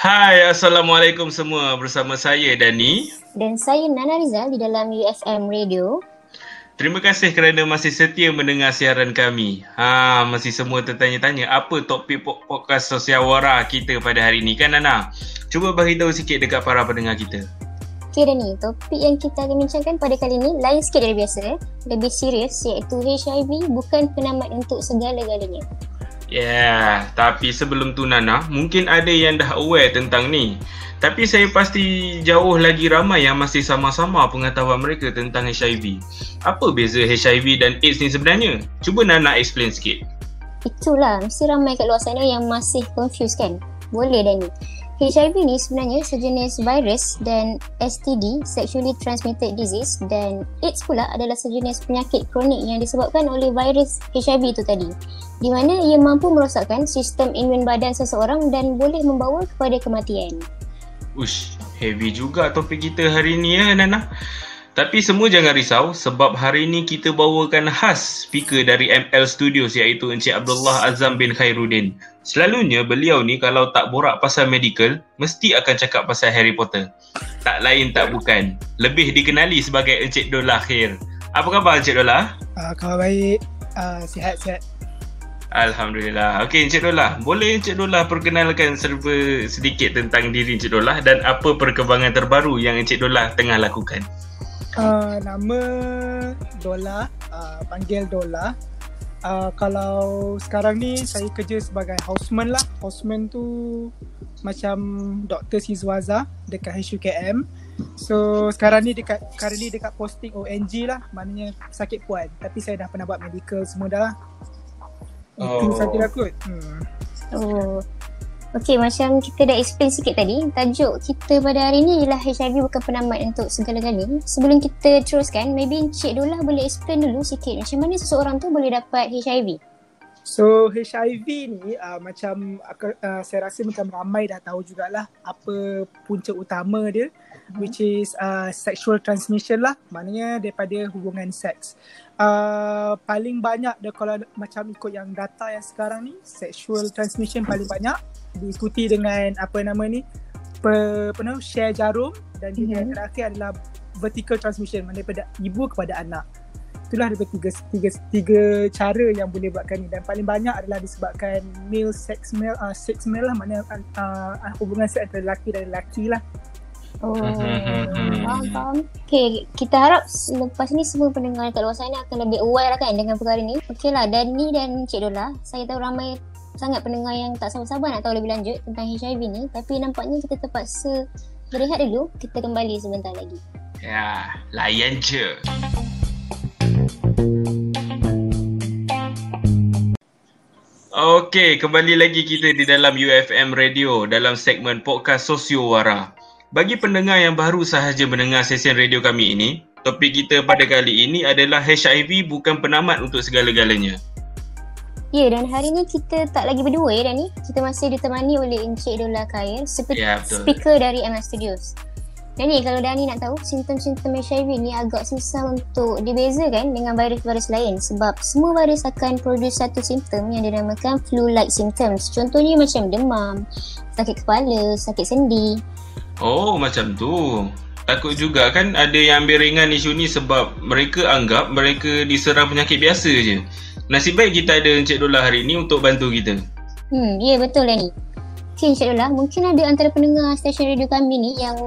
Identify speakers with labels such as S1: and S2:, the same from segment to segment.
S1: Hai, Assalamualaikum semua. Bersama saya Dani.
S2: Dan saya Nana Rizal di dalam UFM Radio.
S1: Terima kasih kerana masih setia mendengar siaran kami. Ha, masih semua tertanya-tanya apa topik podcast sosial wara kita pada hari ini kan Nana? Cuba bagi tahu sikit dekat para pendengar kita.
S2: Okay Dani, topik yang kita akan bincangkan pada kali ini lain sikit dari biasa. Lebih serius iaitu HIV bukan penamat untuk segala-galanya.
S1: Yeah, tapi sebelum tu Nana, mungkin ada yang dah aware tentang ni. Tapi saya pasti jauh lagi ramai yang masih sama-sama pengetahuan mereka tentang HIV. Apa beza HIV dan AIDS ni sebenarnya? Cuba Nana explain sikit.
S2: Itulah, mesti ramai kat luar sana yang masih confused kan? Boleh dah ni. HIV ni sebenarnya sejenis virus dan STD, Sexually Transmitted Disease dan AIDS pula adalah sejenis penyakit kronik yang disebabkan oleh virus HIV itu tadi di mana ia mampu merosakkan sistem imun badan seseorang dan boleh membawa kepada kematian.
S1: Ush, heavy juga topik kita hari ni ya Nana. Tapi semua jangan risau sebab hari ini kita bawakan khas speaker dari ML Studios iaitu Encik Abdullah Azam bin Khairuddin. Selalunya beliau ni kalau tak borak pasal medical, mesti akan cakap pasal Harry Potter. Tak lain tak bukan. Lebih dikenali sebagai Encik Dola Khair. Apa khabar Encik Dola?
S3: Uh, khabar baik. Uh, sihat-sihat.
S1: Alhamdulillah. Okey Encik Dola, boleh Encik Dola perkenalkan serba sedikit tentang diri Encik Dola dan apa perkembangan terbaru yang Encik Dola tengah lakukan?
S3: Uh, nama Dola, uh, panggil Dola. Uh, kalau sekarang ni saya kerja sebagai houseman lah. Houseman tu macam Dr. Sizwaza dekat HUKM. So sekarang ni dekat currently dekat posting ONG lah. Maknanya sakit puan. Tapi saya dah pernah buat medical semua dah lah. Itu oh. sajalah kot. Hmm.
S2: Oh. Okay, macam kita dah explain sikit tadi, tajuk kita pada hari ni ialah HIV bukan penamat untuk segala-galanya. Sebelum kita teruskan, maybe Encik Dola boleh explain dulu sikit macam mana seseorang tu boleh dapat HIV?
S3: So HIV ni uh, macam uh, saya rasa macam ramai dah tahu jugalah apa punca utama dia uh-huh. which is uh, sexual transmission lah maknanya daripada hubungan seks. Uh, paling banyak dia kalau macam ikut yang data yang sekarang ni sexual transmission paling banyak diikuti dengan apa nama ni per, apa nama share jarum dan mm-hmm. yang terakhir adalah vertical transmission daripada ibu kepada anak itulah ada tiga, tiga, tiga cara yang boleh buatkan ni. Dan paling banyak adalah disebabkan male sex male uh, sex male lah maknanya uh, uh, hubungan seks antara lelaki dan lelaki lah.
S2: Oh, faham, faham. Okay, kita harap lepas ni semua pendengar kat luar sana akan lebih aware lah kan dengan perkara ni. Okay lah, dan ni dan Cik Dola, saya tahu ramai sangat pendengar yang tak sabar-sabar nak tahu lebih lanjut tentang HIV ni. Tapi nampaknya kita terpaksa berehat dulu. Kita kembali sebentar lagi.
S1: Ya layan je Okey, kembali lagi kita di dalam UFM Radio dalam segmen podcast Sosio Wara. Bagi pendengar yang baru sahaja mendengar sesi radio kami ini, topik kita pada kali ini adalah HIV bukan penamat untuk segala-galanya.
S2: Ya dan hari ni kita tak lagi berdua ya Dani. Kita masih ditemani oleh Encik Dola Khair seperti ya, speaker dari MS Studios. Dani kalau Dani nak tahu simptom-simptom HIV ni agak susah untuk dibezakan dengan virus-virus lain sebab semua virus akan produce satu simptom yang dinamakan flu-like symptoms. Contohnya macam demam, sakit kepala, sakit sendi.
S1: Oh macam tu. Takut juga kan ada yang ambil ringan isu ni sebab mereka anggap mereka diserang penyakit biasa je. Nasib baik kita ada Encik Dola hari ni untuk bantu kita.
S2: Hmm, ya betul lah ni. Okay Encik Dola, mungkin ada antara pendengar stesen radio kami ni yang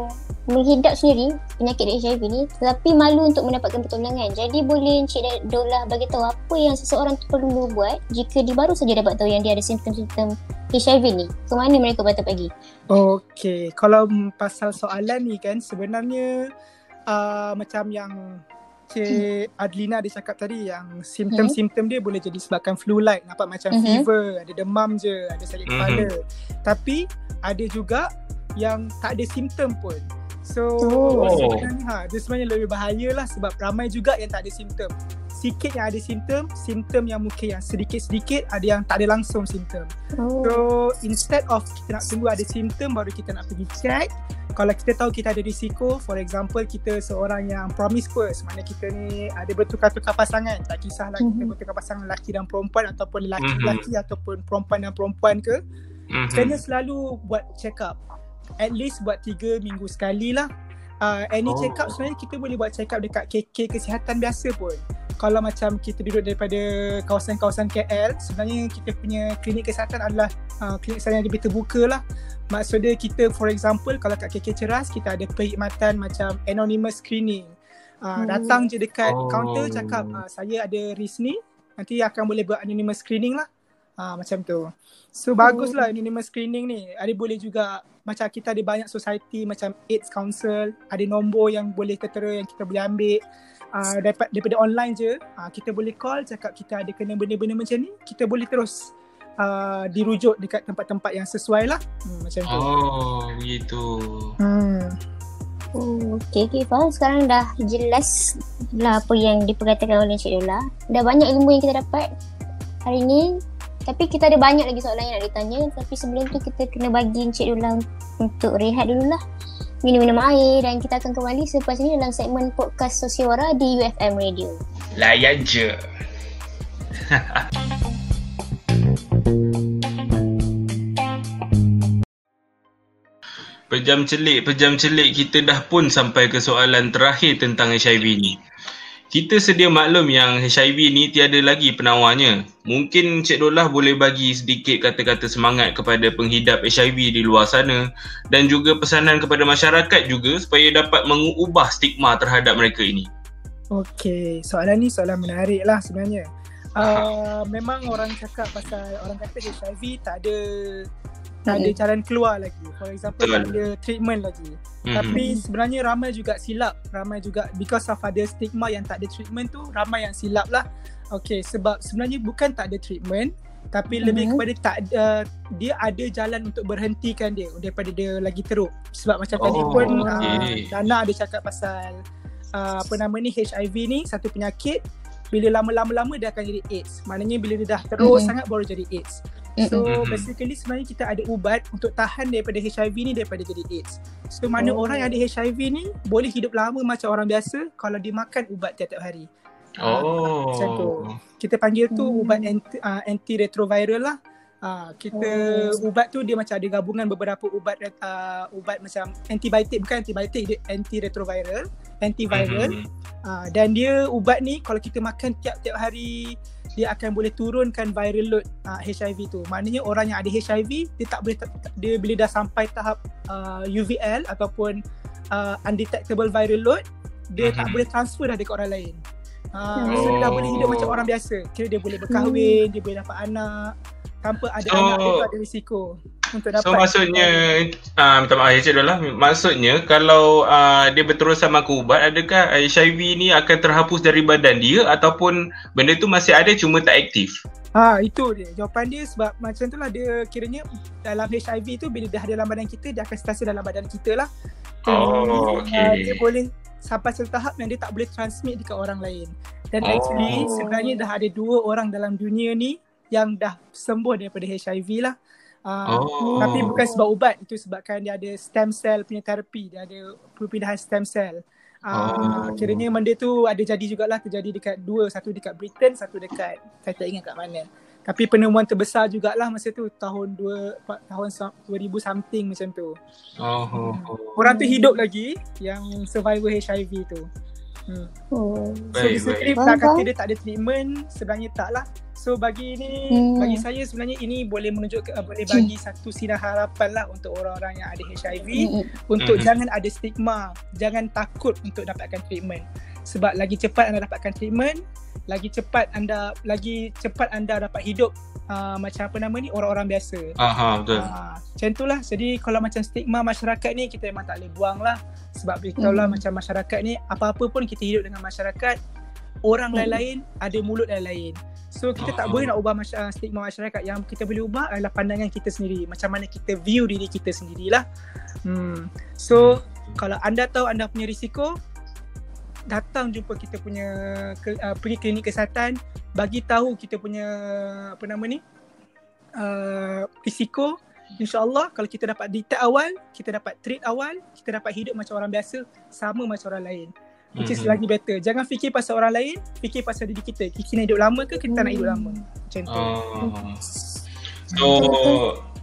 S2: menghidap sendiri penyakit HIV ni tetapi malu untuk mendapatkan pertolongan. Jadi boleh Encik Dola bagi tahu apa yang seseorang tu perlu buat jika dia baru saja dapat tahu yang dia ada simptom-simptom HIV ni. Ke mana mereka patut pergi?
S3: Okay, kalau pasal soalan ni kan sebenarnya uh, macam yang Cik Adlina ada cakap tadi yang simptom-simptom dia boleh jadi sebabkan flu-like. Nampak macam uh-huh. fever, ada demam je, ada sakit uh-huh. kepala. Tapi ada juga yang tak ada simptom pun. So oh. sebenarnya ha, dia sebenarnya lebih bahaya lah sebab ramai juga yang tak ada simptom. sikit yang ada simptom, simptom yang mungkin yang sedikit-sedikit, ada yang tak ada langsung simptom. Oh. So instead of kita nak tunggu ada simptom baru kita nak pergi check, kalau kita tahu kita ada risiko, for example kita seorang yang promiscuous, mana kita ni ada bertukar-tukar pasangan, tak kisahlah mm-hmm. kita bertukar pasangan lelaki dan perempuan ataupun lelaki-lelaki mm-hmm. ataupun perempuan dan perempuan ke, mm-hmm. kena selalu buat check up. At least buat 3 minggu sekali lah uh, any oh. check up sebenarnya kita boleh buat check up dekat KK kesihatan biasa pun. Kalau macam kita duduk daripada kawasan-kawasan KL, sebenarnya kita punya klinik kesihatan adalah uh, klinik kesihatan yang lebih terbuka lah. Maksudnya kita for example kalau kat KK Ceras kita ada perkhidmatan macam anonymous screening. Uh, hmm. Datang je dekat oh. counter cakap uh, saya ada risk ni, nanti akan boleh buat anonymous screening lah. Uh, macam tu. So baguslah oh. anonymous screening ni. Ada boleh juga macam kita ada banyak society macam AIDS Council, ada nombor yang boleh tertera yang kita boleh ambil uh, daripada, daripada online je. Uh, kita boleh call cakap kita ada kena benda-benda macam ni, kita boleh terus uh, dirujuk dekat tempat-tempat yang sesuai lah. Hmm, macam
S1: tu. Oh, begitu. Hmm.
S2: Oh, okay, okay. Faham sekarang dah jelas lah apa yang diperkatakan oleh Encik Dola. Dah banyak ilmu yang kita dapat hari ni tapi kita ada banyak lagi soalan yang nak ditanya. Tapi sebelum tu kita kena bagi Encik Dula untuk rehat dulu lah Minum-minum air dan kita akan kembali selepas ini dalam segmen podcast Sosiora di UFM Radio.
S1: Layan je. Pejam celik, pejam celik. Kita dah pun sampai ke soalan terakhir tentang HIV ni kita sedia maklum yang HIV ni tiada lagi penawarnya. Mungkin Cik Dolah boleh bagi sedikit kata-kata semangat kepada penghidap HIV di luar sana dan juga pesanan kepada masyarakat juga supaya dapat mengubah stigma terhadap mereka ini.
S3: Okey, soalan ni soalan menarik lah sebenarnya. Uh, memang orang cakap pasal orang kata HIV tak ada tak ada jalan keluar lagi. For example, tak ada treatment lagi. Mm-hmm. Tapi sebenarnya ramai juga silap. Ramai juga because of ada stigma yang tak ada treatment tu, ramai yang silap lah. Okay, sebab sebenarnya bukan tak ada treatment. Tapi mm-hmm. lebih kepada tak uh, dia ada jalan untuk berhentikan dia daripada dia lagi teruk. Sebab macam oh, tadi pun okay. uh, Dana ada cakap pasal uh, apa nama ni HIV ni satu penyakit bila lama-lama-lama dia akan jadi AIDS. Maknanya bila dia dah teruk mm-hmm. sangat baru jadi AIDS. So mm-hmm. basically sebenarnya kita ada ubat untuk tahan daripada HIV ni daripada jadi AIDS. So mana oh. orang yang ada HIV ni boleh hidup lama macam orang biasa kalau dia makan ubat tiap-tiap hari.
S1: Oh. Macam tu.
S3: Kita panggil tu hmm. ubat anti, uh, antiretroviral lah. Uh, kita oh. ubat tu dia macam ada gabungan beberapa ubat uh, ubat macam antibiotik bukan antibiotik dia antiretroviral, antiviral. Mm-hmm. Uh, dan dia ubat ni kalau kita makan tiap-tiap hari dia akan boleh turunkan viral load uh, HIV tu. Maknanya orang yang ada HIV dia tak boleh dia bila dah sampai tahap uh, UVL ataupun uh, undetectable viral load dia mm-hmm. tak boleh transfer dah dekat orang lain. Uh, oh. So dia dah boleh hidup macam orang biasa. Kira dia boleh berkahwin, hmm. dia boleh dapat anak tanpa ada so, anak dia tu ada risiko untuk dapat.
S1: So maksudnya uh, minta maaf Cik lah. Maksudnya kalau uh, dia berterusan makan ubat adakah HIV ni akan terhapus dari badan dia ataupun benda tu masih ada cuma tak aktif?
S3: Ha itu dia. Jawapan dia sebab macam tu lah dia kiranya dalam HIV tu bila ada dalam badan kita dia akan sentiasa dalam badan kita lah.
S1: Oh, okay. Uh,
S3: dia boleh sampai satu tahap yang dia tak boleh transmit dekat orang lain. Dan oh. actually sebenarnya dah ada dua orang dalam dunia ni yang dah sembuh daripada HIV lah. Uh, oh. Tapi bukan sebab ubat itu sebabkan dia ada stem cell punya terapi dia ada perpindahan stem cell. Uh, oh. Kiranya benda tu ada jadi jugalah terjadi dekat dua satu dekat Britain satu dekat saya tak ingat kat mana. Tapi penemuan terbesar jugalah masa tu tahun dua tahun 2000 something macam tu.
S1: Oh. Hmm.
S3: Orang tu hidup lagi yang survivor HIV tu. Hmm. Oh. So basically nak kata dia tak ada treatment sebenarnya tak lah. So bagi ini hmm. bagi saya sebenarnya ini boleh menunjuk uh, boleh bagi hmm. satu sinar harapan lah untuk orang-orang yang ada HIV hmm. untuk hmm. jangan ada stigma, jangan takut untuk dapatkan treatment. Sebab lagi cepat anda dapatkan treatment, lagi cepat anda lagi cepat anda dapat hidup uh, macam apa nama ni orang-orang biasa.
S1: Aha betul.
S3: Uh, macam itulah. Jadi kalau macam stigma masyarakat ni kita memang tak boleh buang lah. Sebab kita tahu lah hmm. macam masyarakat ni apa-apa pun kita hidup dengan masyarakat orang hmm. lain-lain ada mulut lain-lain. So kita tak boleh nak ubah masy- stigma masyarakat Yang kita boleh ubah adalah pandangan kita sendiri Macam mana kita view diri kita sendirilah hmm. So hmm. kalau anda tahu anda punya risiko datang jumpa kita punya ke, uh, pergi klinik kesihatan bagi tahu kita punya apa nama ni uh, risiko InsyaAllah kalau kita dapat detect awal, kita dapat treat awal, kita dapat hidup macam orang biasa, sama macam orang lain. Which is mm-hmm. lagi better. Jangan fikir pasal orang lain, fikir pasal diri kita. Kita nak hidup lama ke kita nak hidup lama? Macam tu.
S1: Oh. So,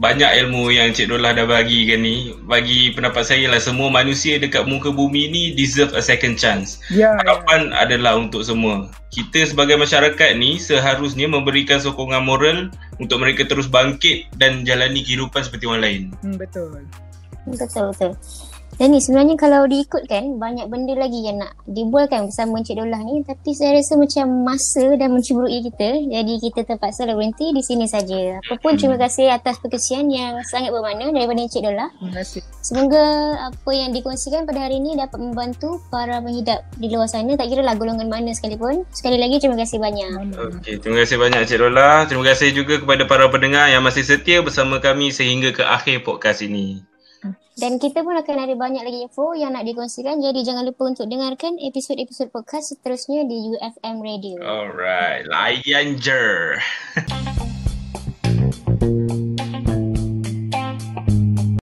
S1: banyak ilmu yang Cik Dolah dah bagi kan ni bagi pendapat saya lah semua manusia dekat muka bumi ni deserve a second chance yeah, harapan yeah. adalah untuk semua kita sebagai masyarakat ni seharusnya memberikan sokongan moral untuk mereka terus bangkit dan jalani kehidupan seperti orang lain
S3: hmm, betul
S2: betul betul dan ni sebenarnya kalau diikutkan banyak benda lagi yang nak dibualkan bersama Encik Dolah ni tapi saya rasa macam masa dan menceburui kita jadi kita terpaksa lah berhenti di sini saja. Apapun terima hmm. kasih atas perkesian yang sangat bermakna daripada Encik Dolah.
S3: Terima kasih.
S2: Semoga apa yang dikongsikan pada hari ini dapat membantu para penghidap di luar sana tak kira lah golongan mana sekalipun. Sekali lagi terima kasih banyak.
S1: Okey, terima kasih banyak Encik Dolah. Terima kasih juga kepada para pendengar yang masih setia bersama kami sehingga ke akhir podcast ini.
S2: Dan kita pun akan ada banyak lagi info yang nak dikongsikan. Jadi jangan lupa untuk dengarkan episod-episod podcast seterusnya di UFM Radio.
S1: Alright, layan je.